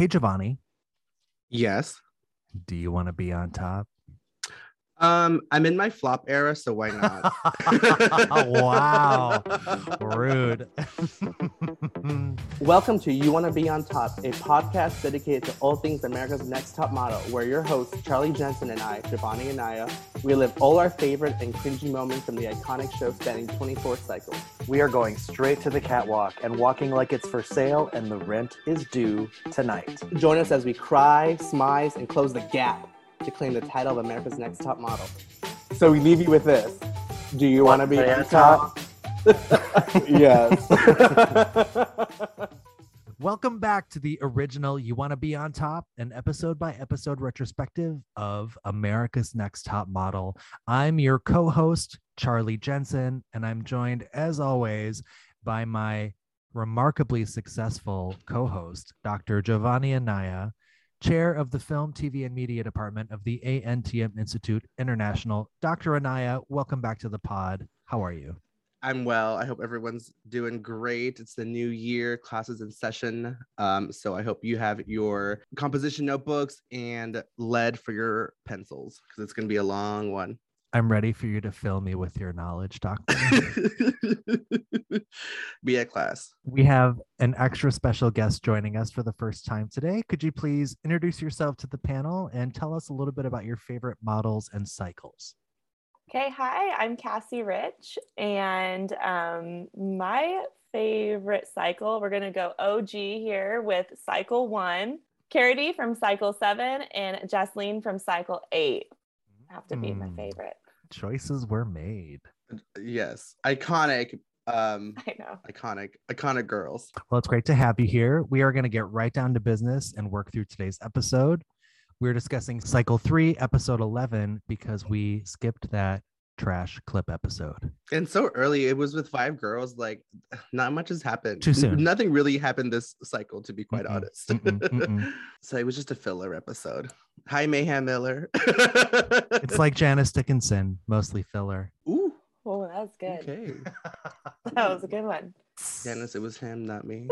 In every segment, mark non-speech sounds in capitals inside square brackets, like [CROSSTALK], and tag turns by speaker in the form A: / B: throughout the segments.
A: Hey, Jovonnie,
B: Yes.
A: do you want to be on top?
B: Um, I'm in my flop era, so why not? [LAUGHS]
A: wow. Rude. [LAUGHS]
C: Welcome to You Want to Be on Top, a podcast dedicated to all things America's Next Top Model, where your hosts, Charlie Jensen and I, Jovonnie Anaya, relive all our favorite and cringy moments from the iconic show spanning 24 cycles.
D: We are going straight to the catwalk and walking like it's for sale and the rent is due tonight.
C: Join us as we cry, smize, and close the gap to claim the title of America's Next Top Model. So we leave you with this. Do you want to be on top? [LAUGHS] yes. [LAUGHS]
A: Welcome back to the original You Want to Be on Top, an episode by episode retrospective of America's Next Top Model. I'm your co host, Charlie Jensen, and I'm joined, as always, by my remarkably successful co host, Dr. Jovonnie Anaya, chair of the Film, TV, and Media Department of the ANTM Institute International. Dr. Anaya, welcome back to the pod. How are you?
B: I'm well. I hope everyone's doing great. It's the new year, classes in session. Um, so I hope you have your composition notebooks and lead for your pencils because it's going to be a long one.
A: I'm ready for you to fill me with your knowledge, Doctor. [LAUGHS]
B: be at class.
A: we have an extra special guest joining us for the first time today. Could you please introduce yourself to the panel and tell us a little bit about your favorite models and cycles?
E: Okay, hi, I'm Kassey Rich, and um, my favorite cycle, we're gonna go OG here with cycle one, CariDee from cycle seven, and Jaslene from cycle eight. Have to be my
A: Hmm.
E: favorite.
A: Choices were made.
B: Yes. Iconic. Um, [LAUGHS]
E: I know.
B: iconic, iconic girls.
A: Well, it's great to have you here. We are going to get right down to business and work through today's episode. We're discussing cycle three, episode 11, because we skipped that trash clip episode.
B: And so early, it was with five girls. Like, [SIGHS] not much has happened.
A: Too soon.
B: Nothing really happened this cycle, to be quite
A: Mm-mm,
B: honest.
A: mm-mm, mm-mm. [LAUGHS]
B: so it was just a filler episode. Hi, Mayhem Miller. [LAUGHS]
A: It's like Janice Dickinson, mostly filler.
B: Ooh,
E: Oh, that was good.
B: okay. [LAUGHS]
E: That was a good one.
B: Janice, it was him, not me.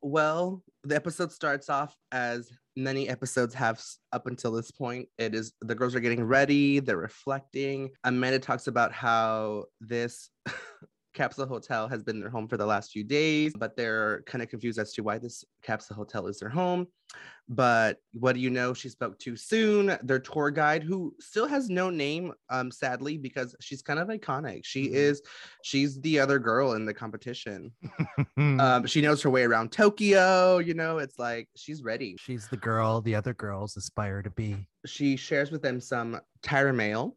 B: well, the episode starts off as many episodes have up until this point. It is the girls are getting ready, they're reflecting. Amanda talks about how this [LAUGHS] capsule hotel has been their home for the last few days, but they're kind of confused as to why this capsule hotel is their home. But what do you know? She spoke too soon. Their tour guide, who still has no name, um, sadly, because she's kind of iconic. She
A: Mhm.
B: is, she's the other girl in the competition. [LAUGHS] Um, she knows her way around Tokyo. You know, it's like she's ready.
A: She's the girl the other girls aspire to be.
B: She shares with them some Tyra mail.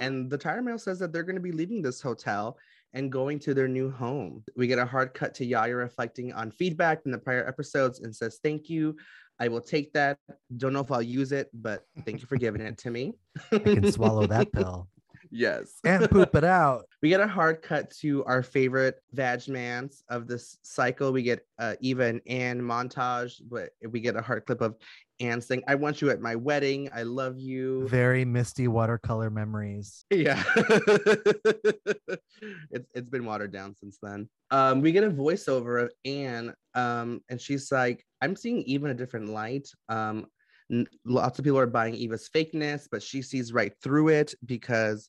B: And the Tyra mail says that they're going to be leaving this hotel and going to their new home. We get a hard cut to Yaya reflecting on feedback from the prior episodes and says, Thank you. I will take that. Don't know if I'll use it, but thank you for giving it to me.
A: I can swallow that [LAUGHS] pill
B: Yes.
A: and poop it out. [LAUGHS]
B: We get a hard cut to our favorite Vagmans of this cycle. We get uh, Eva and Anne montage, but we get a hard clip of Anne saying, I want you at my wedding. I love you.
A: Very misty watercolor memories.
B: Yeah. [LAUGHS] it's it's been watered down since then. Um, we get a voiceover of Anne, um, and she's like, I'm seeing Eva in a different light. Um, n- lots of people are buying Eva's fakeness, but she sees right through it because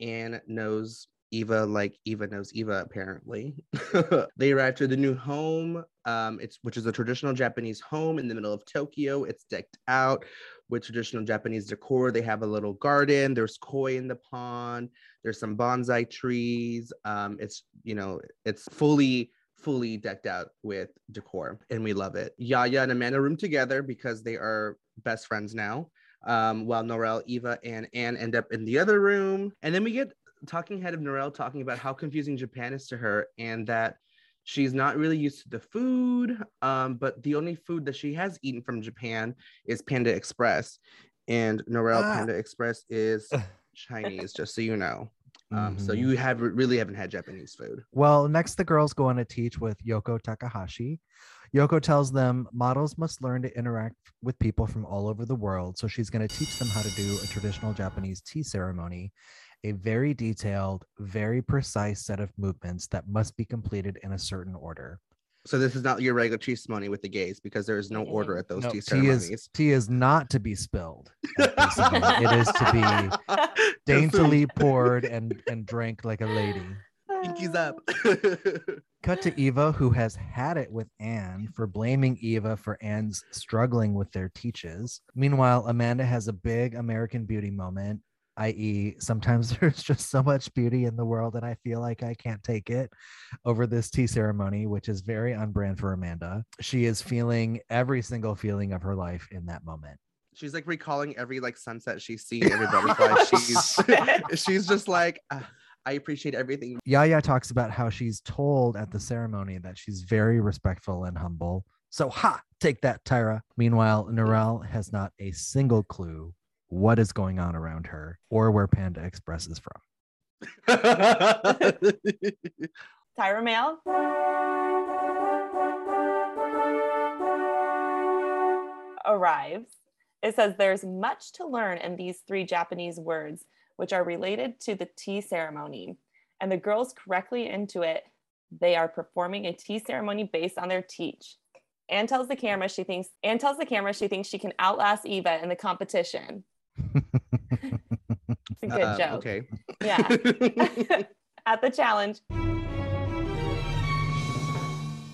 B: Anne knows Eva like Eva knows Eva, apparently. [LAUGHS] they arrive to the new home, um, it's which is a traditional Japanese home in the middle of Tokyo. It's decked out with traditional Japanese decor. They have a little garden. There's koi in the pond. There's some bonsai trees. Um, it's you know it's fully fully decked out with decor, and we love it. Yaya and Amanda room together because they are best friends now. Um, while Norelle, Eva, and Anne end up in the other room, and then we get talking head of Norelle talking about how confusing Japan is to her, and that she's not really used to the food um, but the only food that she has eaten from japan is panda express and norelle
A: Ah.
B: panda express is [LAUGHS] chinese just so you know um, so
A: Mhm.
B: you have really haven't had japanese food
A: Well, next the girls go on a teach with Yoko Takahashi. Yoko tells them models must learn to interact with people from all over the world. So she's going to teach them how to do a traditional Japanese tea ceremony. A very detailed, very precise set of movements that must be completed in a certain order.
B: So this is not your regular tea ceremony with the gays because there is no order at those
A: No,
B: tea
A: tea
B: ceremonies.
A: is tea is not to be spilled. at this [LAUGHS] ceremony. it is to be [LAUGHS] daintily poured [LAUGHS] and and drank like a lady.
B: Pinkies up.
A: Cut to Eva, who has had it with Anne for blaming Eva for Anne's struggling with their teaches. Meanwhile, Amanda has a big American beauty moment, i.e., sometimes [LAUGHS] there's just so much beauty in the world and I feel like I can't take it over this tea ceremony, which is very on brand for Amanda. She is feeling every single feeling of her life in that moment.
B: she's like recalling every like sunset she's seen, every butterfly. [LAUGHS] she's [LAUGHS] she's just like, "Ah, I appreciate everything.
A: Yaya talks about how she's told at the ceremony that she's very respectful and humble. So, ha, take that, Tyra. Meanwhile, Norelle has not a single clue what is going on around her or where Panda Express is from. [LAUGHS]
E: Tyra Mail. Arrives. It says there's much to learn in these three Japanese words, which are related to the tea ceremony. And the girls correctly intuit they are performing a tea ceremony based on their teach. Anne tells the camera she thinks Anne tells the camera she thinks she can outlast Eva in the competition. It's a good
B: Uh,
E: joke.
B: Okay.
E: Yeah. [LAUGHS] [LAUGHS] At the challenge,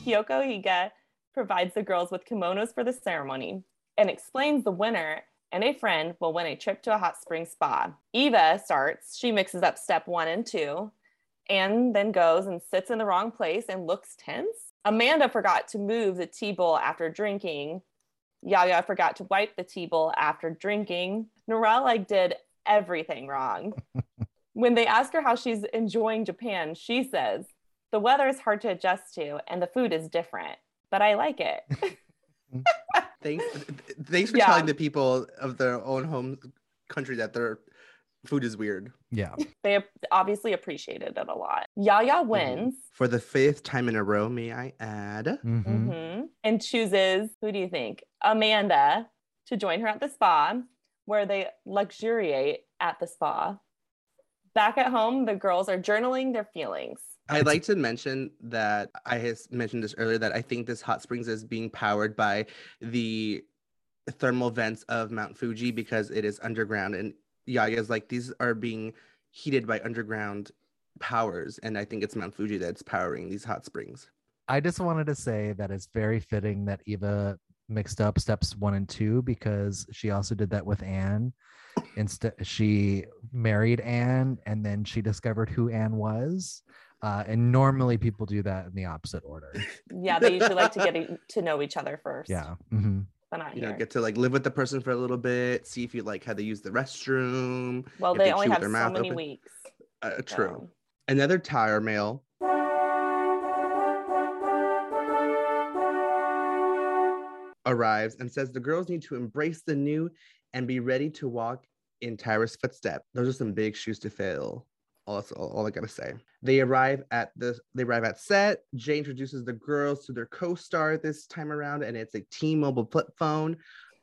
E: Kyoko Higa provides the girls with kimonos for the ceremony and explains the winner and a friend will win a trip to a hot spring spa. Eva starts, she mixes up step one and two, and then goes and sits in the wrong place and looks tense. Amanda forgot to move the tea bowl after drinking. Yaya forgot to wipe the tea bowl after drinking. Norelle like did everything wrong. [LAUGHS] when they ask her how she's enjoying Japan, she says, "The weather is hard to adjust to and the food is different, but I like it." [LAUGHS]
B: Thanks, thanks for
E: Yeah.
B: telling the people of their own home country that their food is weird.
A: Yeah. [LAUGHS]
E: they obviously appreciated it a lot. Yaya wins
B: For the fifth time in a row, may I add?
A: Mhm.
E: mhm, and chooses, who do you think? Amanda to join her at the spa, where they luxuriate at the spa. Back at home, the girls are journaling their feelings.
B: I'd like to mention that I has mentioned this earlier that I think this hot springs is being powered by the thermal vents of Mount Fuji because it is underground and Yaya's like these are being heated by underground powers and I think it's Mount Fuji that's powering these hot springs.
A: I just wanted to say that it's very fitting that Eva mixed up steps one and two because she also did that with Anne. Instead, she married Anne and then she discovered who Anne was. Uh, and normally people do that in the opposite order. [LAUGHS]
E: Yeah, they usually like to get to know each other first.
A: Yeah. hmm
E: not
B: You know, get to like live with the person for a little bit, see if you like how they use the restroom.
E: well, they
B: they
E: only have
B: their
E: so many
B: open.
E: weeks.
B: Uh, true.
E: so-
B: Another Tyra mail. arrives and says the girls need to embrace the new and be ready to walk in Tyra's footsteps. Those are some big shoes to fill. All that's all, all I gotta say. They arrive at the they arrive at set. Jay introduces the girls to their co-star this time around, and it's a T-Mobile flip phone,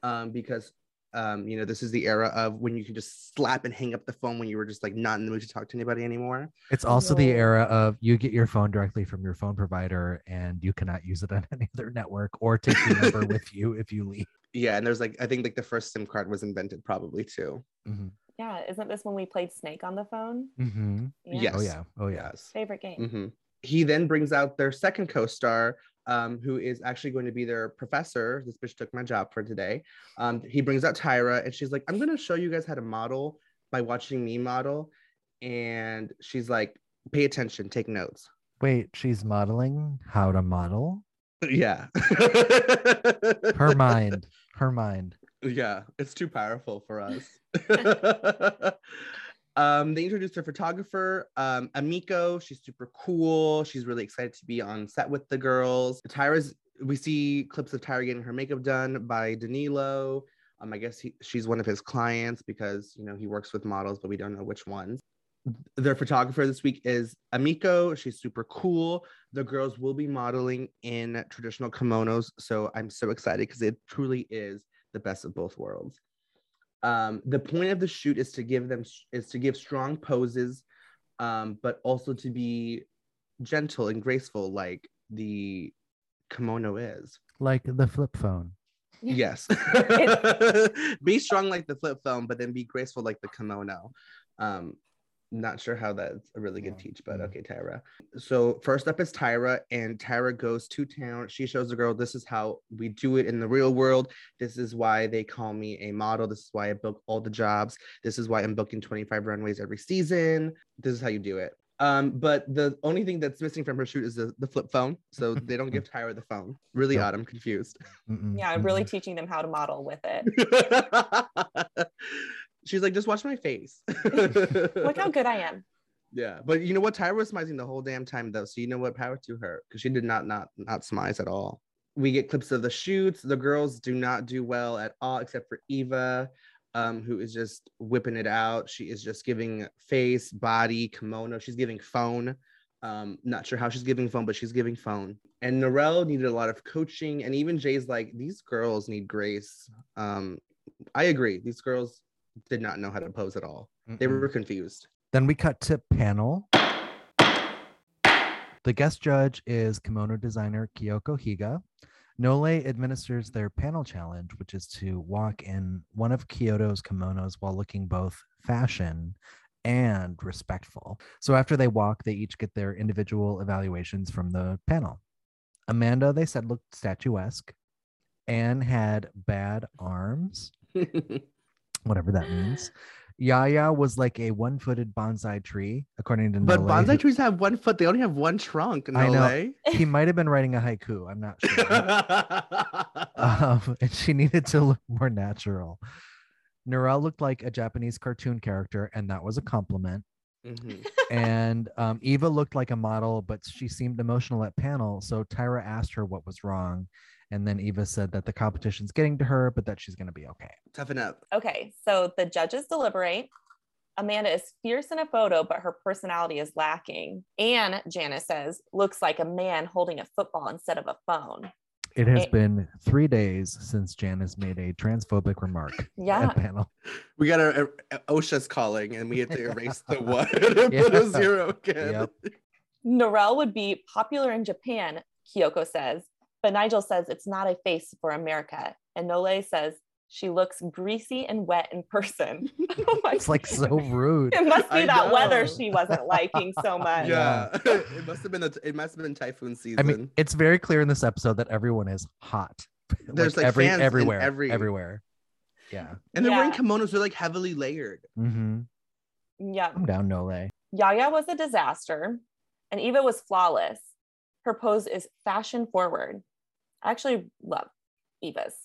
B: um, because um, you know this is the era of when you can just slap and hang up the phone when you were just like not in the mood to talk to anybody anymore.
A: It's also the era of you get your phone directly from your phone provider and you cannot use it on [LAUGHS] any other network or take your number [LAUGHS] with you if you leave.
B: Yeah, and there's like I think like the first SIM card was invented probably too.
A: hmm
E: Yeah, isn't this when we played Snake on the phone?
A: Mm-hmm.
B: Yes.
A: Oh, yeah. Oh, yeah.
B: Yes.
E: Favorite game.
B: hmm He then brings out their second co-star, um, who is actually going to be their professor. This bitch took my job for today. Um, he brings out Tyra, and she's like, "I'm going to show you guys how to model by watching me model." And she's like, "Pay attention, take notes."
A: Wait, she's modeling how to model? [LAUGHS]
B: Yeah.
A: Her mind. Her mind.
B: Yeah, it's too powerful for us. [LAUGHS] [LAUGHS] um, they introduced their photographer, um, Amiko. She's super cool. She's really excited to be on set with the girls. Tyra's. We see clips of Tyra getting her makeup done by Danilo. Um, I guess he, she's one of his clients because you know he works with models, but we don't know which ones. Their photographer this week is Amiko. She's super cool. The girls will be modeling in traditional kimonos, so I'm so excited because it truly is the best of both worlds. Um, the point of the shoot is to give them is to give strong poses, um, but also to be gentle and graceful, like the kimono is.
A: Like the flip phone. [LAUGHS]
B: Yes. [LAUGHS] be strong like the flip phone, but then be graceful like the kimono. Um, not sure how that's a really good
A: Yeah.
B: teach, but okay, Tyra. So first up is Tyra, and Tyra goes to town. She shows the girl this is how we do it in the real world. This is why they call me a model. This is why I book all the jobs. This is why I'm booking 25 runways every season. This is how you do it. Um, but the only thing that's missing from her shoot is the, the flip phone. So they don't give [LAUGHS] Tyra the phone. Really
A: Nope.
B: odd. I'm confused.
A: Mm-mm,
E: Yeah, really
A: mm-mm.
E: teaching them how to model with it. [LAUGHS]
B: She's like, just watch my face. [LAUGHS]
E: Look how good I am.
B: Yeah, but you know what? Tyra was smizing the whole damn time though. So you know what? Power to her because she did not not not smize at all. We get clips of the shoots. The girls do not do well at all, except for Eva, um, who is just whipping it out. She is just giving face, body, kimono. She's giving phone. Um, not sure how she's giving phone, but she's giving phone. And Norelle needed a lot of coaching, and even Jay's like, these girls need grace. Um, I agree. These girls did not know how to pose at all. They
A: Mm-mm.
B: were confused.
A: Then we cut to panel. The guest judge is kimono designer Kyoko Higa. Nole administers their panel challenge, which is to walk in one of Kyoko's kimonos while looking both fashion and respectful. So after they walk, they each get their individual evaluations from the panel. Amanda, they said, looked statuesque. Anne had bad arms [LAUGHS] whatever that means. Yaya was like a one-footed bonsai tree, according to
B: But
A: Nole,
B: bonsai
A: who-
B: trees have one foot. They only have one trunk. No
A: I know. He might have been writing a haiku. I'm not sure. [LAUGHS] um, [LAUGHS] and she needed to look more natural. Norelle looked like a Japanese cartoon character, and that was a compliment.
B: Mhm.
A: And um, Eva looked like a model, but she seemed emotional at panel. So Tyra asked her what was wrong. And then Eva said that the competition's getting to her, but that she's going to be okay.
B: Toughen up.
E: Okay, so the judges deliberate. Amanda is fierce in a photo, but her personality is lacking. And Janice says, looks like a man holding a football instead of a phone.
A: It has
E: Eh.
A: been three days since Janice made a transphobic remark [LAUGHS]
E: Yeah.
A: at panel.
B: We got our uh, OSHA's calling, and we had to [LAUGHS] erase the one and put a zero again.
A: Yep.
E: Norelle would be popular in Japan, Kyoko says, but Nigel says it's not a face for America. And Nole says she looks greasy and wet in person. [LAUGHS] oh
A: It's like so rude.
E: It must be
B: I
E: that weather she wasn't liking so [LAUGHS] much.
B: Yeah, [LAUGHS] it must have been the it must have been typhoon season.
A: I mean, it's very clear in this episode that everyone is hot.
B: There's, like,
A: every
B: fans
A: everywhere,
B: every-
A: everywhere. Yeah.
B: and they're wearing kimonos. They're like heavily layered.
A: Mm-hmm.
E: Yeah.
A: I'm down, Nole.
E: Yaya was a disaster and Eva was flawless. Her pose is fashion forward. I actually love Eva's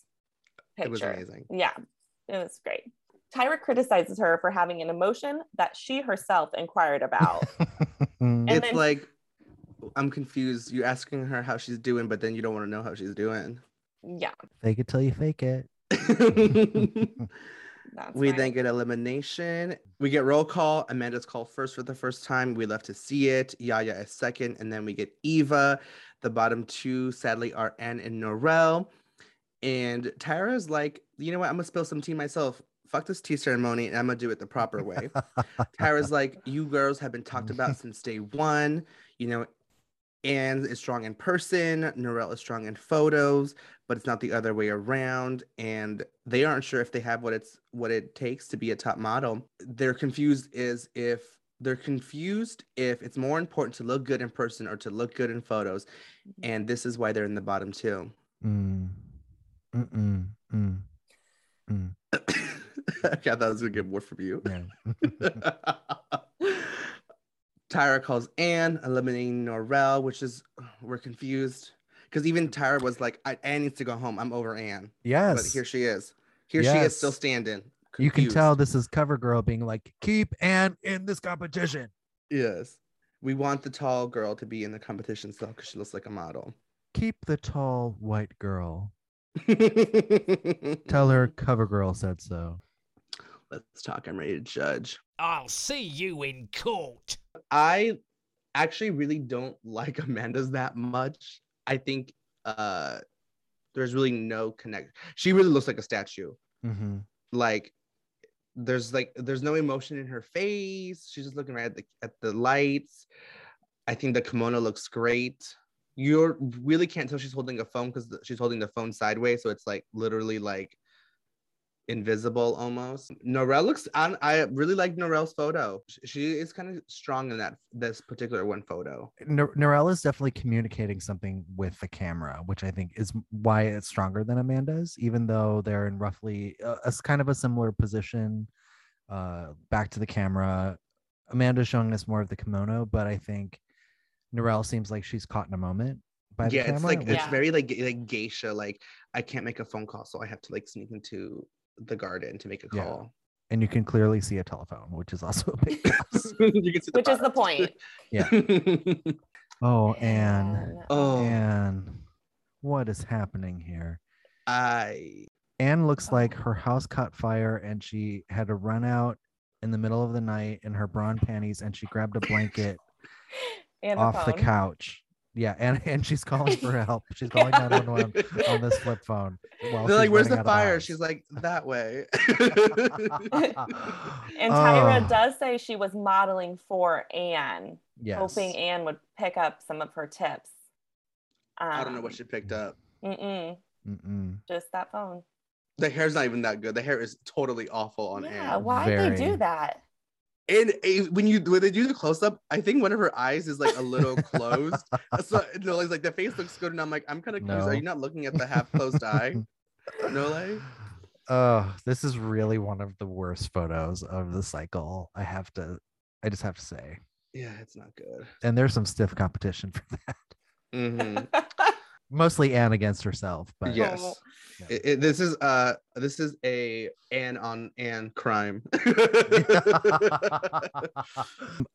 E: picture.
B: It was amazing.
E: Yeah, it was great. Tyra criticizes her for having an emotion that she herself inquired about. [LAUGHS]
B: It's
E: then-
B: like I'm confused. You're asking her how she's doing, but then you don't want to know how she's doing.
E: yeah,
A: fake it till you fake it. [LAUGHS]
E: that's
B: we
E: fine.
B: then get elimination. We get roll call. Amanda's called first for the first time. We love to see it. Yaya is second, and then we get Eva. The bottom two, sadly, are Anne and Norelle. And Tyra's like, you know what? I'm gonna spill some tea myself. Fuck this tea ceremony, and I'm gonna do it the proper way. [LAUGHS] Tyra's like, you girls have been talked about [LAUGHS] since day one. You know, Anne is strong in person, Norelle is strong in photos, but it's not the other way around. And they aren't sure if they have what it's what it takes to be a top model. They're confused is if they're confused if it's more important to look good in person or to look good in photos. And this is why they're in the bottom two.
A: Mm. Mm-mm. Mm. Mm. [COUGHS]
B: okay, I thought it was gonna get more from you.
A: Yeah. [LAUGHS] [LAUGHS]
B: Tyra calls Anne, eliminating Norelle, which is we're confused because even Tyra was like, I, "Anne needs to go home. I'm over Anne."
A: yes.
B: But here she is. Here she is, still standing.
A: You can tell this is CoverGirl being like, keep Anne in this competition.
B: Yes, we want the tall girl to be in the competition still because she looks like a model.
A: Keep the tall white girl.
B: Tell [LAUGHS]
A: Tell her CoverGirl said so.
B: Let's talk. I'm ready to judge.
F: I'll see you in court.
B: I actually really don't [LAUGHS] like Amanda's that much. I think uh there's really no connect. She really looks like a statue.
A: Mm-hmm.
B: Like there's like there's no emotion in her face. She's just looking right at the at the lights. I think the kimono looks great. You really can't tell she's holding a phone because she's holding the phone sideways, so it's like literally like invisible almost. Norelle looks. I, I really like Norelle's photo. She is kind of strong in that this particular one photo.
A: Nor- Norelle is definitely communicating something with the camera, which I think is why it's stronger than Amanda's, even though they're in roughly a kind of a similar position. Uh, back to the camera. Amanda's showing us more of the kimono, but I think Norelle seems like she's caught in a moment by
B: yeah,
A: camera.
B: it's like
A: which-
B: it's
E: Yeah.
B: very like like geisha. Like I can't make a phone call, so I have to like sneak into the garden to make a
A: Yeah.
B: call.
A: and you can clearly see a telephone, which is also a [LAUGHS] big plus. [LAUGHS]
B: You can see
E: Which is the point. [LAUGHS]
B: Yeah.
A: oh, and
E: And,
B: oh,
A: and what is happening here?
B: I
A: Anne looks like
E: Oh.
A: her house caught fire and she had to run out in the middle of the night in her brawn panties and she grabbed a blanket
E: and
A: off the
E: phone.
A: couch. Yeah, and and she's calling for [LAUGHS] help. She's calling 911 on this flip phone.
B: They're like, "Where's the fire?"
A: house.
B: She's like, "That way." [LAUGHS]
E: And Tyra
A: Oh,
E: does say she was modeling for Anne,
A: yes.
E: hoping Anne would pick up some of her tips.
B: I don't know what
E: Um,
B: she picked up.
E: Mm-mm,
A: Mm-mm.
E: just that phone.
B: The hair's not even that good. The hair is totally awful on
E: yeah,
B: Anne.
E: why would they do that?
B: And when you when they do the close up, I think one of her eyes is like a little [LAUGHS] closed. so no, like the face looks good, and I'm like, I'm kind of confused. Are you not looking at the half closed eye? [LAUGHS] No, like.
A: Oh, this is really one of the worst photos of the cycle. I have to, I just have to say.
B: Yeah, it's not good.
A: And there's some stiff competition for that.
B: Mm-hmm. [LAUGHS]
A: Mostly Anne against herself, but
B: Yes.
A: Yeah.
B: It- it- this is uh this is a Anne on Anne crime. [LAUGHS]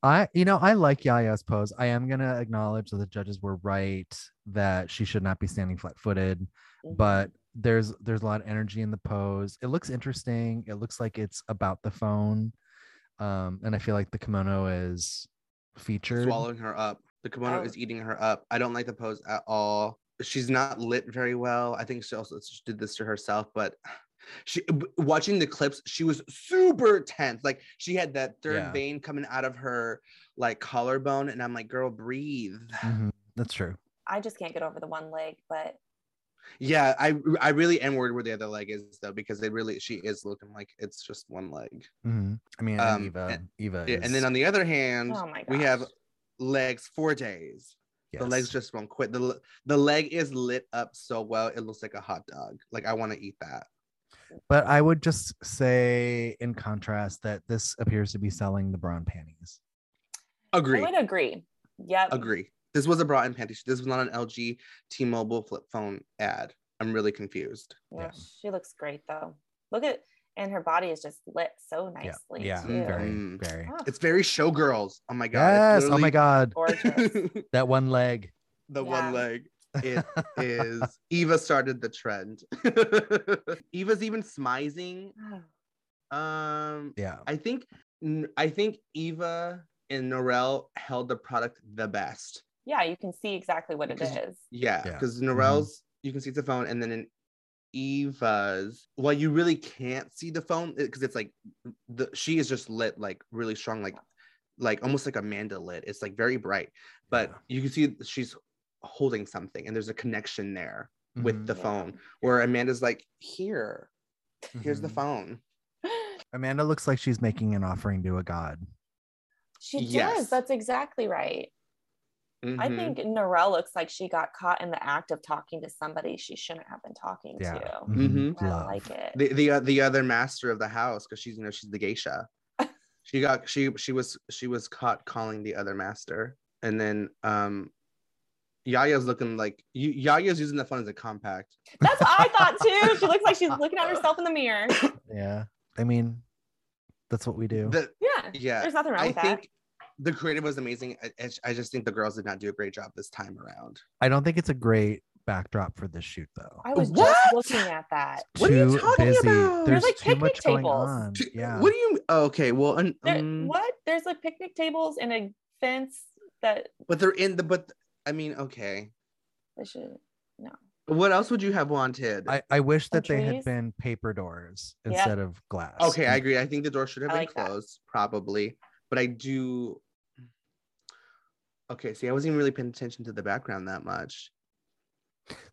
A: I, you know, I like Yaya's pose. I am gonna acknowledge that the judges were right that she should not be standing flat-footed, but there's there's a lot of energy in the pose. It looks interesting. It looks like it's about the phone, um, and I feel like the kimono is featured.
B: Swallowing her up. The kimono
E: Oh.
B: is eating her up. I don't like the pose at all. She's not lit very well. I think she also she did this to herself, but [SIGHS] she watching the clips, she was super tense. Like she had that third
A: Yeah.
B: vein coming out of her like collarbone, and I'm like, girl, breathe.
A: Mhm, That's true.
E: I just can't get over the one leg, but
B: Yeah, I I really am worried where the other leg is though, because it really she is looking like it's just one leg.
A: Mhm. I mean,
B: Um,
A: Eva,
B: and-
A: Eva, is,
B: and then on the other hand,
E: oh
B: we have legs four days. The legs just won't quit. The the leg is lit up so well, it looks like a hot dog. Like I want to eat that.
A: But I would just say, in contrast, that this appears to be selling the brawn panties.
B: Agree.
E: I would agree. Yep.
B: Agree. This was a bra and panty. This was not an LG T-Mobile flip phone ad. I'm really confused.
E: Yeah,
A: Yeah.
E: she looks great though. Look at and her body is just lit so nicely.
A: yeah,
E: too.
A: very,
B: Mm.
A: very.
E: Ah,
B: It's very showgirls. Oh my god.
A: Yes.
B: It's
A: Oh my God. [LAUGHS]
E: gorgeous. [LAUGHS]
A: That one leg.
B: the
E: Yeah.
B: one leg. It [LAUGHS] is Eva started the trend. Eva's even smizing. [SIGHS] Um,
A: Yeah.
B: I think I think Eva and Norelle held the product the best.
E: yeah, you can see exactly what it
B: Because- Yeah,
A: Yeah.
B: because Norelle's you can see the phone, and then in Eva's, well, you really can't see the phone because it's like the she is just lit like really strong, like like almost like Amanda lit. It's like very bright, but
A: Yeah.
B: you can see she's holding something, and there's a connection there with
A: Mhm,
B: the
E: Yeah.
B: phone where Amanda's like, here, here's the
A: mhm.
B: phone.
A: Amanda looks like she's making an offering to a god.
E: She
B: Yes.
E: does. That's exactly right. I
B: Mhm.
E: think Norelle looks like she got caught in the act of talking to somebody she shouldn't have been talking
A: Yeah.
E: to.
A: Mhm,
B: Mhm.
E: I
A: love.
E: like it.
B: the the, uh, the other master of the house because she's you know she's the geisha [LAUGHS] she got she she was she was caught calling the other master and then um yaya's looking like y- yaya's using the phone as a compact
E: That's what I thought too. [LAUGHS] She looks like she's looking at herself in the mirror.
A: Yeah. I mean, that's what we do.
B: the,
E: Yeah.
B: yeah
E: There's nothing wrong
B: i
E: with that.
B: Think the creative was amazing I, I- I just think the girls did not do a great job this time around
A: I don't think it's a great backdrop for this shoot, though.
E: I was
B: What?
E: just looking at that.
B: What are you talking
A: busy.
B: about?
A: There's
E: There's, like,
A: too
E: picnic
A: much going
E: tables.
A: on.
B: T-
A: Yeah.
B: what do you oh, okay well and,
E: There,
B: um,
E: what? There's like picnic tables and a fence that
B: but they're in the but i mean okay
E: they should no.
B: What else would you have wanted?
A: I, I wish that they had been paper doors
E: Yep.
A: instead of glass.
B: okay, I agree. I think the door should have
E: I
B: been
E: like that.
B: closed, probably. But I do. Okay, see, I wasn't even really paying attention to the background that much.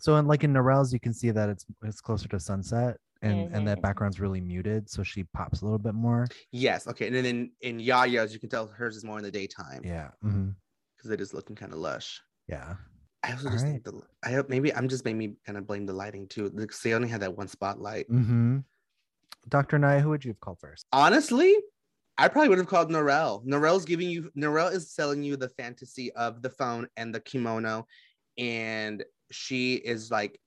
A: So in like in Norelle's, you can see that it's it's closer to sunset and and that
E: Mhm.
A: background's really muted, so she pops a little bit more.
B: Yes, okay. And then in, in Yaya's, you can tell hers is more in the daytime
A: Yeah.
B: because it is looking kind of lush.
A: Yeah.
B: I also just think the I hope maybe I'm just maybe kind of blame the lighting too. Because they only had that one spotlight.
A: hmm Dr. Nye, who would you have called first?
B: Honestly, I probably would have called Norelle. Norelle's giving you Norelle is selling you the fantasy of the phone and the kimono, and she is like,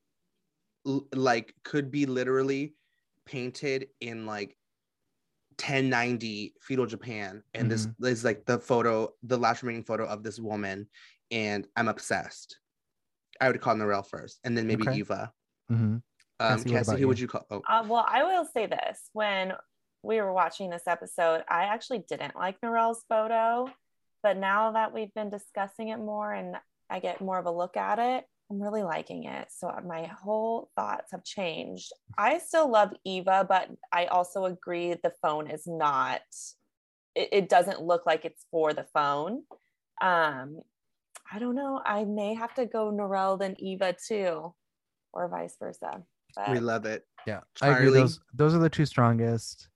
B: l- like could be literally painted in like 1090 feudal Japan, and this is like the photo, the last remaining photo of this woman, and I'm obsessed. I would call Norelle first, and then maybe
A: Okay.
B: Eva.
A: hmm
B: Um,
A: Kassey, what Kassey,
B: who
A: you?
B: would you call? Oh,
E: Uh, well, I will say this: when we were watching this episode, I actually didn't like Norelle's photo, but now that we've been discussing it more and I get more of a look at it, I'm really liking it. So my whole thoughts have changed. I still love Eva, but I also agree the phone is not. It, it doesn't look like it's for the phone. Um, I don't know. I may have to go Norelle than Eva too, or vice versa. But
B: we love it.
A: Yeah. I agree. Those those are the two strongest.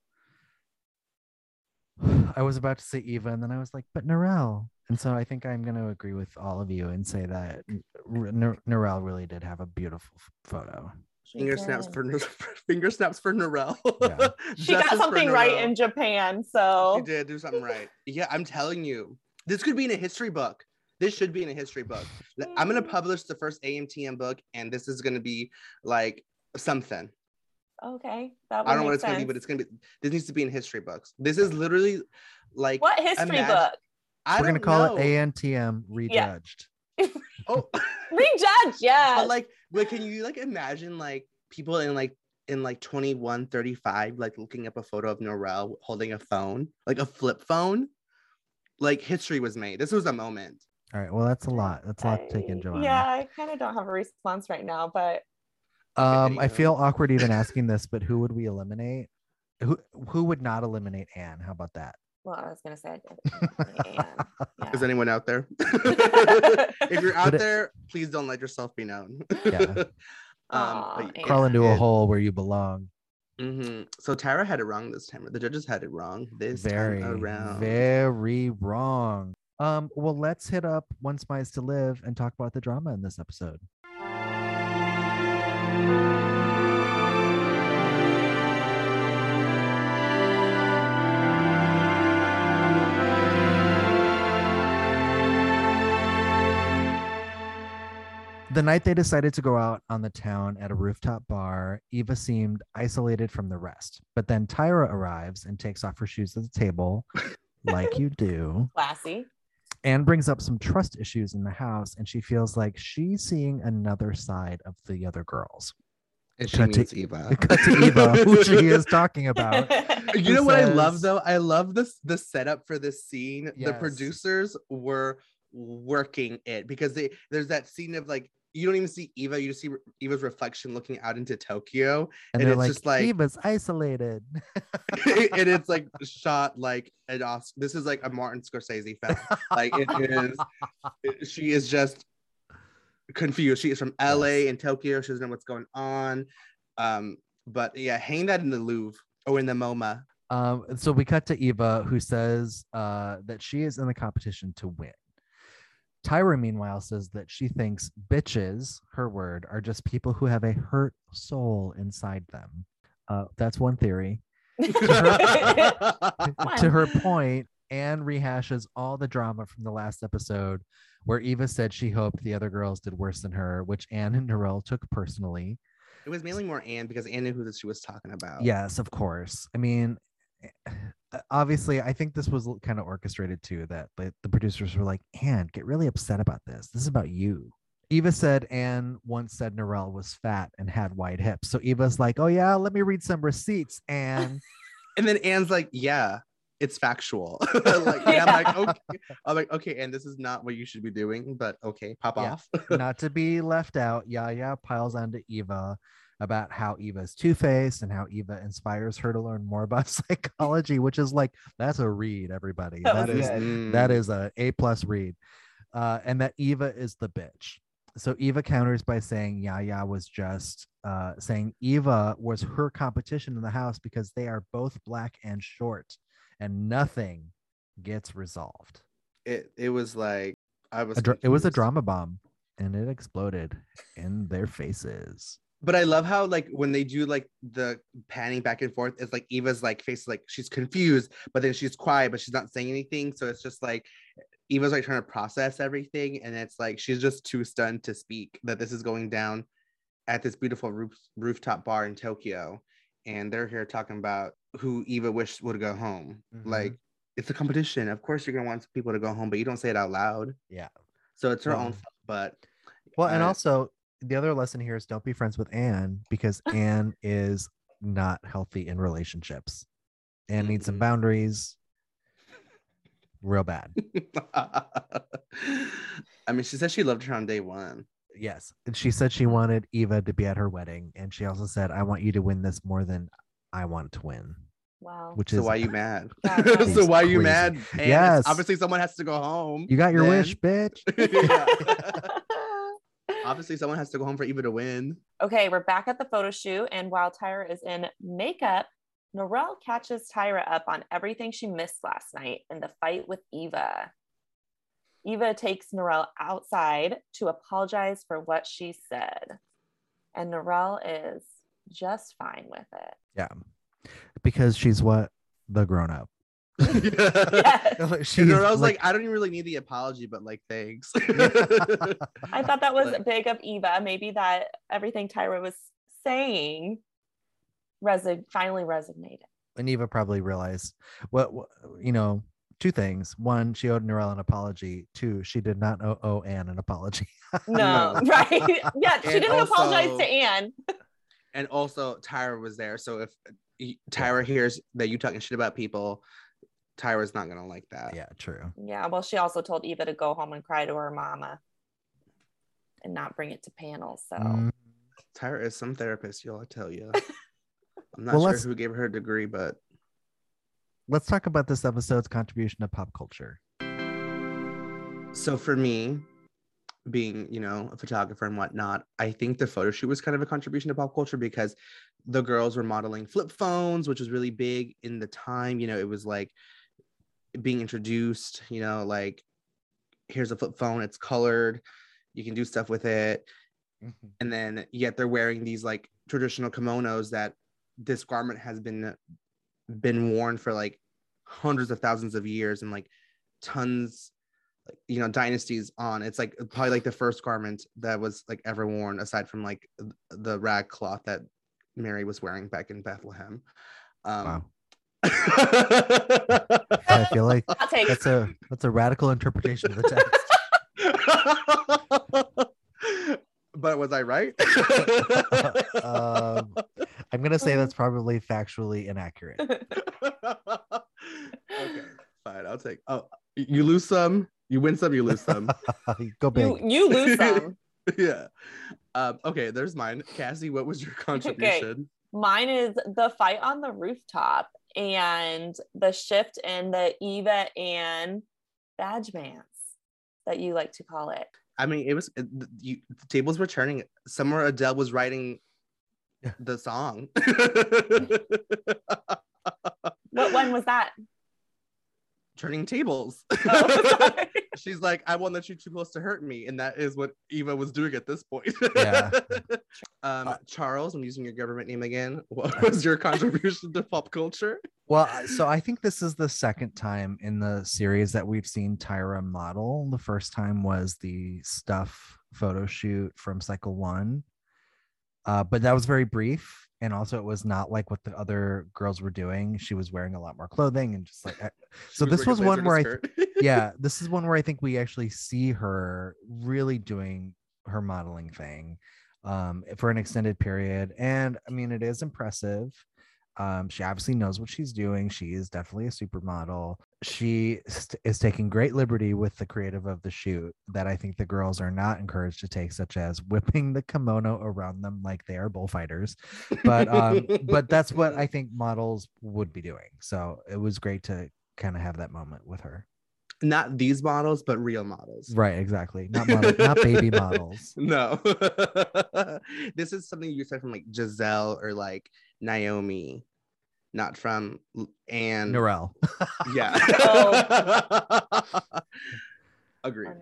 A: I was about to say Eva, and then I was like, but Norelle. And so I think I'm going to agree with all of you and say that N- N- Norelle really did have a beautiful photo.
E: she
B: Finger snaps for Nor- [LAUGHS] finger snaps for Norelle.
A: Yeah. [LAUGHS]
E: she got something right in Japan. So
B: She did do something right. Yeah, I'm telling you, this could be in a history book. This should be in a history book. I'm gonna mm. publish the first ANTM book, and this is gonna be like something.
E: Okay, that would
B: I don't know what it's
E: sense.
B: gonna be, but it's gonna be. This needs to be in history books. This is literally like
E: what history
B: imagine-
E: book?
B: I
A: We're going to call
B: know.
A: it ANTM Rejudged. [LAUGHS]
B: Oh,
E: Rejudge, yeah. [LAUGHS]
B: but like, but can you like imagine like people in like in like 21, 35, like looking up a photo of Norelle holding a phone, like a flip phone? Like history was made. This was a moment.
A: All right. Well, that's a lot. That's a lot to take in,
E: I-
A: Joanna.
E: Yeah, I kind of don't have a response right now, but
A: Um, I feel awkward even [LAUGHS] asking this, but who would we eliminate? Who who would not eliminate Anne? How about that?
E: well, I was gonna say I did. [LAUGHS] Yeah.
B: Is anyone out there? [LAUGHS] if you're out
A: But it-
B: there, please don't let yourself be known.
A: Yeah.
E: Aw,
B: but
E: Anne.
A: Crawl into a
B: yeah.
A: hole where you belong.
B: Mm-hmm. So Tyra had it wrong this time. The judges had it wrong this
A: Very,
B: time around.
A: very wrong. Um, well, let's hit up One Smize to Live and talk about the drama in this episode. The night they decided to go out on the town at a rooftop bar, Eva seemed isolated from the rest. But then Tyra arrives and takes off her shoes at the table, like you do, [LAUGHS]
E: Classy.
A: And brings up some trust issues in the house. And she feels like she's seeing another side of the other girls.
B: And she
A: Cut to-
B: Eva. [LAUGHS]
A: Cut to Eva, who she [LAUGHS] is talking about. [LAUGHS]
B: You
A: who
B: know what I love though? I love this the setup for this scene. The producers were working it because they there's that scene of like you don't even see Eva, you just see Eva's reflection looking out into Tokyo.
A: And,
B: And it's
A: like,
B: just like-
A: Eva's isolated. [LAUGHS] [LAUGHS]
B: and it's like shot like an Oscar. This is like a Martin Scorsese film. Like it is she is just confused. She is from LA and Tokyo. She doesn't know what's going on. Um, but yeah, hang that in the Louvre or in the MoMA.
A: Um, so we cut to Eva, who says uh, that she is in the competition to win. Tyra, meanwhile, says that she thinks bitches, her word, are just people who have a hurt soul inside them. Uh, that's one theory. to her [LAUGHS] point, Anne rehashes all the drama from the last episode where Eva said she hoped the other girls did worse than her, which Anne and Norelle took personally.
B: It was mainly more Anne because Anne knew who she was talking about.
A: Yes, of course. I mean, Eh, obviously, I think this was kind of orchestrated too. That the, the producers were like, "Anne, get really upset about this. This is about you." Eva said Anne once said Norelle was fat and had wide hips. So Eva's like, "Oh yeah, let me read some receipts." And [LAUGHS]
B: And then Anne's like, yeah. it's factual. [LAUGHS] [LAUGHS] like, and I'm like, okay, I'm like, okay, and this is not what you should be doing, but okay, pop
A: Yeah.
B: off.
A: Not to be left out, Yaya piles onto Eva about how Eva's two faced and how Eva inspires her to learn more about [LAUGHS] psychology, which is like that's a read, everybody.
E: That
A: That
E: was
A: is
E: good.
A: that
B: Mm.
A: a A plus read. Uh, and that Eva is the bitch. So Eva counters by saying Yaya was just uh, saying Eva was her competition in the house because they are both black and short, and nothing gets resolved.
B: it. It was like I was.
A: A dra- it was a drama bomb, and it exploded in their faces.
B: But I love how like when they do like the panning back and forth, it's like Eva's like face like she's confused, but then she's quiet, but she's not saying anything. So it's just like Eva's like trying to process everything, and it's like she's just too stunned to speak that this is going down at this beautiful roof rooftop bar in Tokyo, and they're here talking about who Eva wished would go home.
A: Mhm.
B: Like it's a competition. Of course, you're gonna want people to go home, but you don't say it out loud.
A: Yeah.
B: So it's her
A: Well-
B: own. But
A: Well, and
B: Uh,
A: also the other lesson here is don't be friends with Anne because [LAUGHS] Anne is not healthy in relationships. Anne needs some boundaries. Real bad. [LAUGHS]
B: I mean, she said she loved her on day one.
A: Yes. And she said she wanted Eva to be at her wedding. And she also said, I want you to win this more than I want to win,
E: Wow.
A: which
B: So
A: is
B: why you mad?
E: Yeah, [LAUGHS]
B: so why you
A: Crazy.
B: mad? And
A: Yes.
B: Obviously, someone has to go home.
A: you got your
B: then.
A: wish, bitch.
B: Yeah. Obviously, someone has to go home for Eva to win.
E: okay, we're back at the photo shoot, and while Tyra is in makeup, Norelle catches Tyra up on everything she missed last night in the fight with Eva. Eva takes Norelle outside to apologize for what she said, and Norelle is just fine with it.
A: Yeah. Because she's what? The grown up. [LAUGHS] [LAUGHS]
E: Yes.
A: she's
B: And I was like, I don't even really need the apology, but like, thanks. [LAUGHS]
E: I thought that was
B: Like-
E: big of Eva. Maybe that everything Tyra was saying resi- finally resonated.
A: and Eva probably realized what, what you know, two things. One, she owed Norelle an apology. Two, she did not owe, owe Anne an apology.
E: No, right? yeah, she
B: And
E: didn't apologize to Anne.
B: and also Tyra was there. So if y- Tyra hears that you talking shit about people, Tyra's not gonna like that.
A: yeah, true.
E: Yeah, well, she also told Eva to go home and cry to her mama and not bring it to panels. So
A: Mm,
B: Tyra is some therapist, y'all. I tell you. [LAUGHS] I'm not
A: Well,
B: sure who gave her a degree, but
A: let's talk about this episode's contribution to pop culture.
B: so for me, being you know a photographer and whatnot, I think the photo shoot was kind of a contribution to pop culture because the girls were modeling flip phones, which was really big in the time. You know, it was like being introduced. You know, like here's a flip phone, it's colored, you can do stuff with it. and then yet they're wearing these like traditional kimonos that this garment has been been worn for like hundreds of thousands of years and like tons like you know dynasties on it's like probably like the first garment that was like ever worn aside from like the rag cloth that mary was wearing back in bethlehem um
A: Wow. [LAUGHS] I feel like
E: I'll take
A: that's a that's a radical interpretation of the text. [LAUGHS]
B: but was i right [LAUGHS]
A: um, I'm gonna say that's probably factually inaccurate.
B: okay, fine. I'll take. Oh, you lose some, you win some, you lose some.
A: Go big.
E: you. You lose some.
B: yeah. Um, okay, there's mine. Kassey, what was your contribution?
E: Mine is the fight on the rooftop and the shift in the Eva and badge bands that you like to call it.
B: I mean, it was it, you, the tables were turning. Somewhere Adele was writing the song. [LAUGHS]
E: What one was that?
B: Turning tables. [LAUGHS]
E: Oh. [LAUGHS]
B: She's like, I won't let you too close to hurt me. And that is what Eva was doing at this point.
A: Yeah. [LAUGHS]
B: um, Charles, I'm using your government name again. What was your contribution to pop culture?
A: Well, so I think this is the second time in the series that we've seen Tyra model. The first time was the stuff photo shoot from Cycle One, uh, but that was very brief, and also it was not like what the other girls were doing. She was wearing a lot more clothing and just like. I- [LAUGHS] So this was one where
B: and
A: I
B: skirt. [LAUGHS]
A: yeah, this is one where I think we actually see her really doing her modeling thing um, for an extended period. And I mean, it is impressive. Um, she obviously knows what she's doing. She is definitely a supermodel. She st- is taking great liberty with the creative of the shoot that I think the girls are not encouraged to take, such as whipping the kimono around them like they are bullfighters. But um, [LAUGHS] but that's what I think models would be doing. So it was great to kind of have that moment with her.
B: Not these models, but real models.
A: Right, exactly. Not model, not baby [LAUGHS] models.
B: No. [LAUGHS] this is something you said from like Gisele or like Naomi, not from Anne.
A: Norelle.
B: Yeah.
E: Oh. [LAUGHS]
B: Agreed.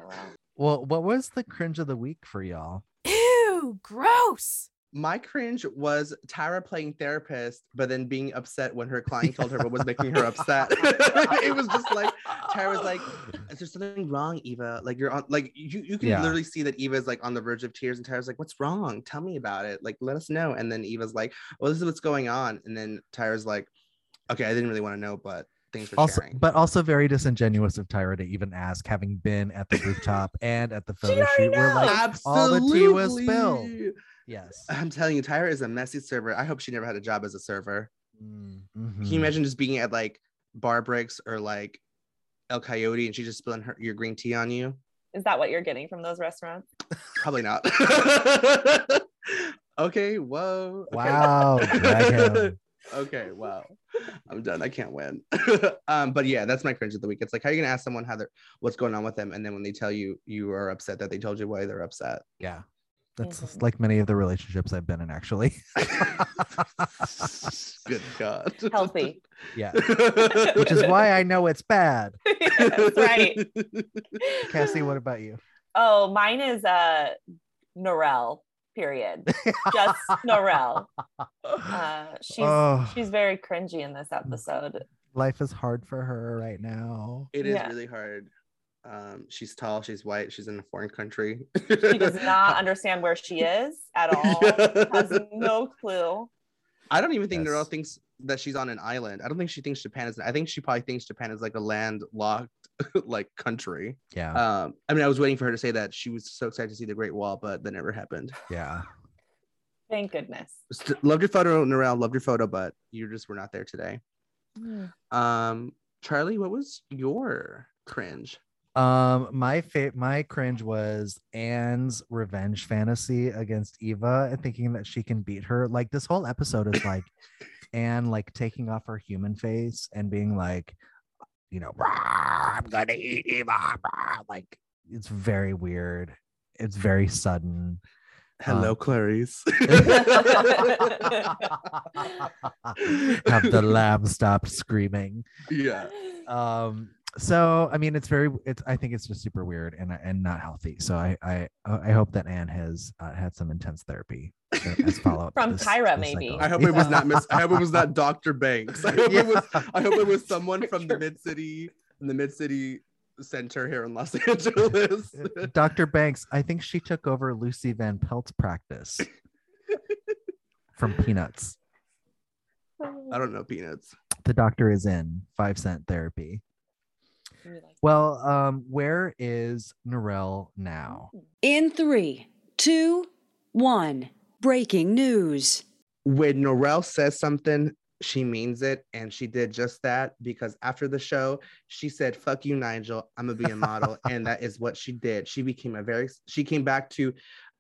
A: Well, what was the cringe of the week for y'all?
G: Ew, gross.
B: My cringe was Tyra playing therapist, but then being upset when her client told her what was making her upset. [LAUGHS] it was just like Tyra was like, "Is there something wrong, Eva? Like you're on, like you you can
A: Yeah.
B: literally see that Eva's like on the verge of tears, and Tyra's like, "What's wrong? Tell me about it. Like let us know." And then Eva's like, "Well, this is what's going on." And then Tyra's like, "Okay, I didn't really want to know, but thanks for
A: also,
B: sharing."
A: but also very disingenuous of Tyra to even ask, having been at the rooftop [LAUGHS] and at the photo shoot. We're like,
E: knows.
A: all the tea was spilled. Yes.
B: I'm telling you, Tyra is a messy server. I hope she never had a job as a server.
A: Mm,
B: Can you imagine just being at like Bar Bricks or like El Coyote and she just spilling her your green tea on you?
E: Is that what you're getting from those restaurants?
B: Probably not. [LAUGHS] okay, whoa. okay.
A: Wow, [LAUGHS]
B: okay, wow. I'm done. I can't win. [LAUGHS] um, but yeah, that's my cringe of the week. It's like how are you gonna ask someone how they're what's going on with them, and then when they tell you you are upset that they told you why they're upset.
A: Yeah. That's
E: Mhm.
A: like many of the relationships I've been in, actually. [LAUGHS]
B: Good God.
E: Healthy.
A: yeah. [LAUGHS] Which is why I know it's bad. [LAUGHS]
E: That's right.
A: Kassey, what about you?
E: Oh, mine is uh Norelle, period. Just Norelle. Uh she's
A: Oh,
E: she's very cringy in this episode.
A: life is hard for her right now.
B: It is
E: Yeah.
B: really hard. Um, she's tall, she's white, she's in a foreign country.
E: She does not [LAUGHS] understand where she is at [LAUGHS] all. Has no clue.
B: I don't even think
A: Yes.
B: Norelle thinks that she's on an island. I don't think she thinks Japan is. I think she probably thinks Japan is like a landlocked [LAUGHS] like country.
A: Yeah.
B: Um, I mean, I was waiting for her to say that she was so excited to see the Great Wall, but that never happened.
A: yeah.
E: Thank goodness.
B: St- loved your photo, Norelle. Loved your photo, but you just were not there today. Um, Charlie, what was your cringe?
A: Um, my fa- my cringe was Anne's revenge fantasy against Eva and thinking that she can beat her. Like this whole episode is like [COUGHS] Anne like taking off her human face and being like, you know, I'm gonna eat Eva. rah." Like it's very weird. It's very sudden.
B: Hello,
A: Um,
B: Clarice. [LAUGHS] [LAUGHS]
A: Have the lamb stopped screaming.
B: yeah.
A: um so i mean it's very it's i think it's just super weird and and not healthy so i i i hope that anne has uh, had some intense therapy as follow up [LAUGHS]
E: From Tyra, maybe.
B: I hope it was not Miss. I hope it was not [LAUGHS] Dr. Banks. I hope
A: Yeah.
B: it was. I hope it was [LAUGHS] someone from the mid city, from the mid city center here in Los Angeles.
A: dr banks i think she took over lucy van pelt's practice from peanuts
B: I don't know peanuts.
A: the doctor is in five cent therapy
E: We like-
A: well um where is norelle now
G: In three, two, one. Breaking news.
B: When Norelle says something, she means it, and she did just that because after the show, she said, "Fuck you, Nigel. I'm gonna be a model," and that is what she did. She became a very. She came back to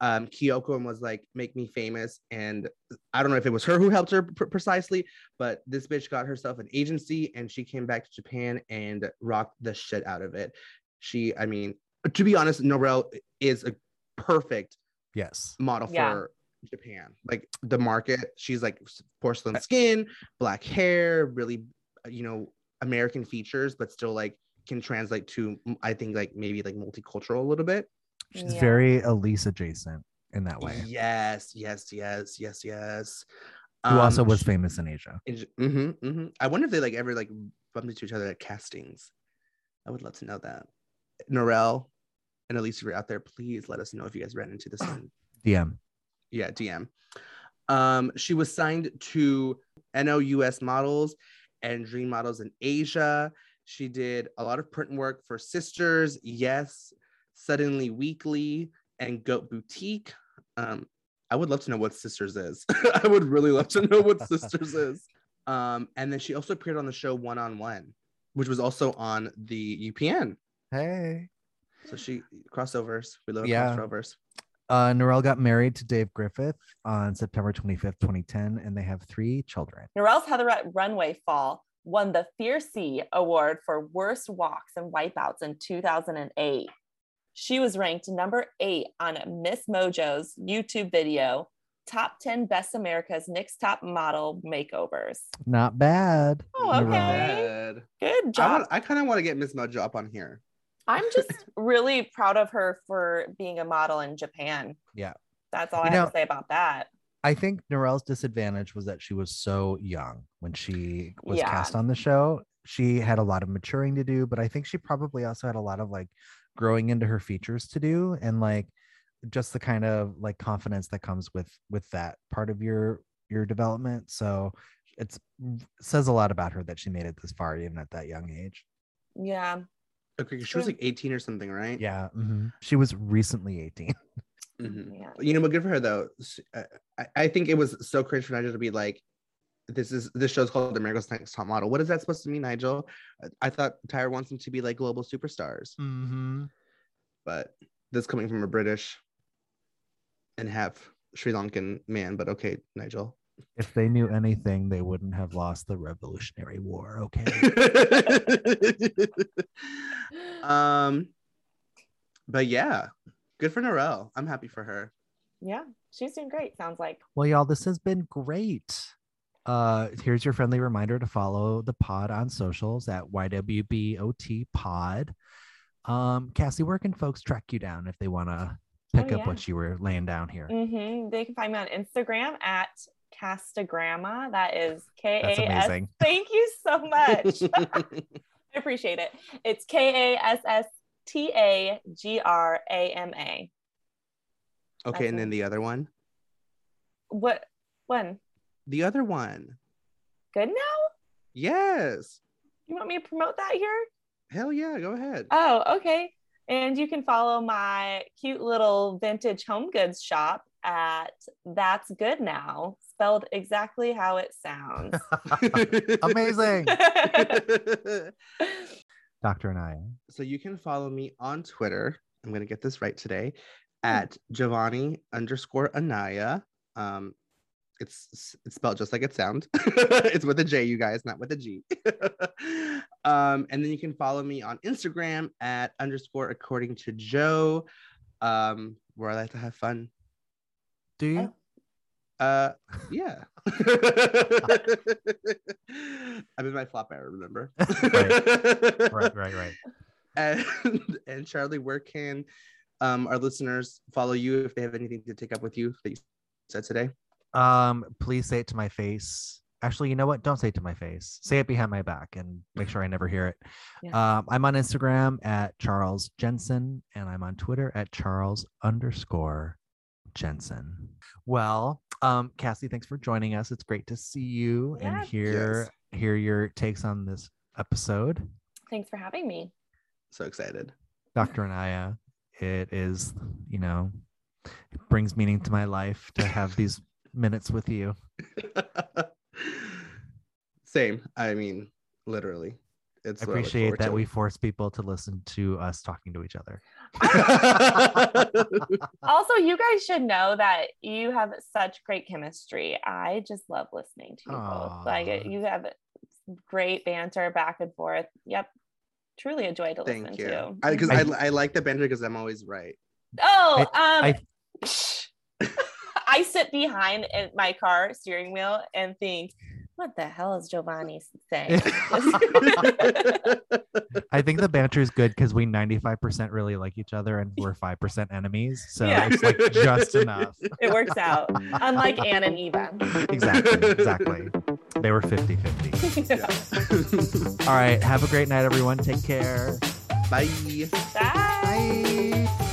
B: um, Kyoko and was like, "Make me famous." And I don't know if it was her who helped her pr- precisely, but this bitch got herself an agency, and she came back to Japan and rocked the shit out of it. She, I mean, to be honest, Norelle is a perfect
A: yes
B: model
E: Yeah.
B: for Japan. Like the market, she's like porcelain skin, black hair, really, you know, American features, but still like can translate to, I think, like maybe like multicultural a little bit.
A: She's
E: Yeah.
A: very elyse adjacent in that way
B: Yes, yes, yes, yes, yes.
A: who also
B: Um,
A: was
B: sh-
A: famous in asia
B: Mm-hmm, mm-hmm. I wonder if they like ever like bumped into each other at castings. I would love to know that. Norelle and Elyse, if you're out there, please let us know if you guys ran into this one.
A: dm
B: yeah dm um she was signed to nous models and dream models in asia she did a lot of print work for sisters yes suddenly weekly and goat boutique um i would love to know what sisters is [LAUGHS] i would really love to know what sisters [LAUGHS] is Um, and then she also appeared on the show One on One, which was also on the UPN.
A: Hey.
B: So she crossovers. We love
A: Yeah.
B: crossovers.
A: Uh, Norelle got married to Dave Griffith on September 25th, 2010, and they have three children.
E: Norelle's Heatherette Runway Fall won the Fiercey Award for Worst Walks and Wipeouts in 2008. She was ranked number eight on Miss Mojo's YouTube video, Top 10 Best America's Next Top Model Makeovers.
A: Not bad.
E: Oh, okay.
B: Bad.
E: Good
B: I,
E: job.
B: want, I kind of want to get Miss Mojo up on here.
E: I'm just [LAUGHS] really proud of her for being a model in Japan.
A: Yeah.
E: That's all
A: You
E: I have to say about that.
A: I think Norelle's disadvantage was that she was so young when she was
E: Yeah.
A: cast on the show. She had a lot of maturing to do, but I think she probably also had a lot of like growing into her features to do and like just the kind of like confidence that comes with with that part of your your development. So it's says a lot about her that she made it this far even at that young age.
E: Yeah.
B: Okay, she was like 18 or something, right?
A: Yeah. mhm. She was recently 18.
B: Mhm.
E: Yeah.
B: You know, but good for her though. I, I think it was so cringe for Nigel to be like, "This is this show's called the America's Next Top Model." What is that supposed to mean, Nigel? I- I thought Tyra wants them to be like global superstars,
A: Mm-hmm.
B: but this coming from a British and half Sri Lankan man. But okay, Nigel.
A: If they knew anything, they wouldn't have lost the Revolutionary War. Okay. [LAUGHS]
B: um, but yeah, good for Norelle. I'm happy for her.
E: Yeah. She's doing great, sounds like.
A: Well, y'all, this has been great. Uh, here's your friendly reminder to follow the pod on socials at YWBOT Pod. Um, Kassey, where can folks track you down if they want to pick
E: Oh,
A: up
E: yeah.
A: what you were laying down here?
E: hmm They can find me on Instagram at Kastagrama. That is K
A: That's amazing.
E: Thank you so much. [LAUGHS] [LAUGHS] I appreciate it. It's K A S S T A G R A M A.
B: okay, and
E: That's
B: then the other one.
E: What? When?
B: The other one.
E: Good now?
B: Yes.
E: You want me to promote that here?
B: Hell yeah, go ahead.
E: Oh, okay. And you can follow my cute little vintage home goods shop at That's Good Now, spelled exactly how it sounds. [LAUGHS] [LAUGHS]
A: Amazing. [LAUGHS] Dr. Anaya.
B: so you can follow me on Twitter. I'm gonna get this right today
E: Hmm.
B: at Jovonnie underscore Anaya. Um, it's it's spelled just like it sounds. [LAUGHS] it's with a J, you guys, not with a G. [LAUGHS] um, and then you can follow me on Instagram at underscore according to Joe, um, where I like to have fun.
A: Do you?
B: Uh, yeah. [LAUGHS] I'm in my flop era, remember?
A: Right, right, right.
B: And, and Charlie, where can um, our listeners follow you if they have anything to take up with you that you said today?
A: Um, please say it to my face. Actually, you know what? Don't say it to my face. Say it behind my back and make sure I never hear it. Um, I'm on Instagram at Charles Jensen and I'm on Twitter at Charles underscore Jensen. Well, um, Kassey, thanks for joining us. It's great to see you
E: Yeah.
A: and hear hear your takes on this episode.
E: Thanks for having me.
B: So excited.
A: Dr. Anaya, it is, you know, it brings meaning to my life to have [LAUGHS] these minutes with you. [LAUGHS]
B: Same. I mean, literally. It's
A: I appreciate
B: forward
A: that
B: to.
A: we force people to listen to us talking to each other. [LAUGHS]
E: Also, you guys should know that you have such great chemistry. I just love listening to you both. Like you have great banter back and forth. Yep. Truly a joy to listen
B: you.
E: to.
B: Because
A: I-
B: I, I, like the banter because I'm always right.
E: Oh, um,
A: I- [LAUGHS]
E: I sit behind in my car steering wheel and think, what the hell is Jovonnie saying? [LAUGHS]
A: I think the banter is good because we 95% really like each other and we're 5% enemies. So
E: Yeah.
A: it's like just enough.
E: it works out. Unlike Anne and Eva.
A: Exactly. Exactly. They were 50 50. [LAUGHS] All right. Have a great night, everyone. Take care.
B: Bye.
E: Bye.
A: Bye.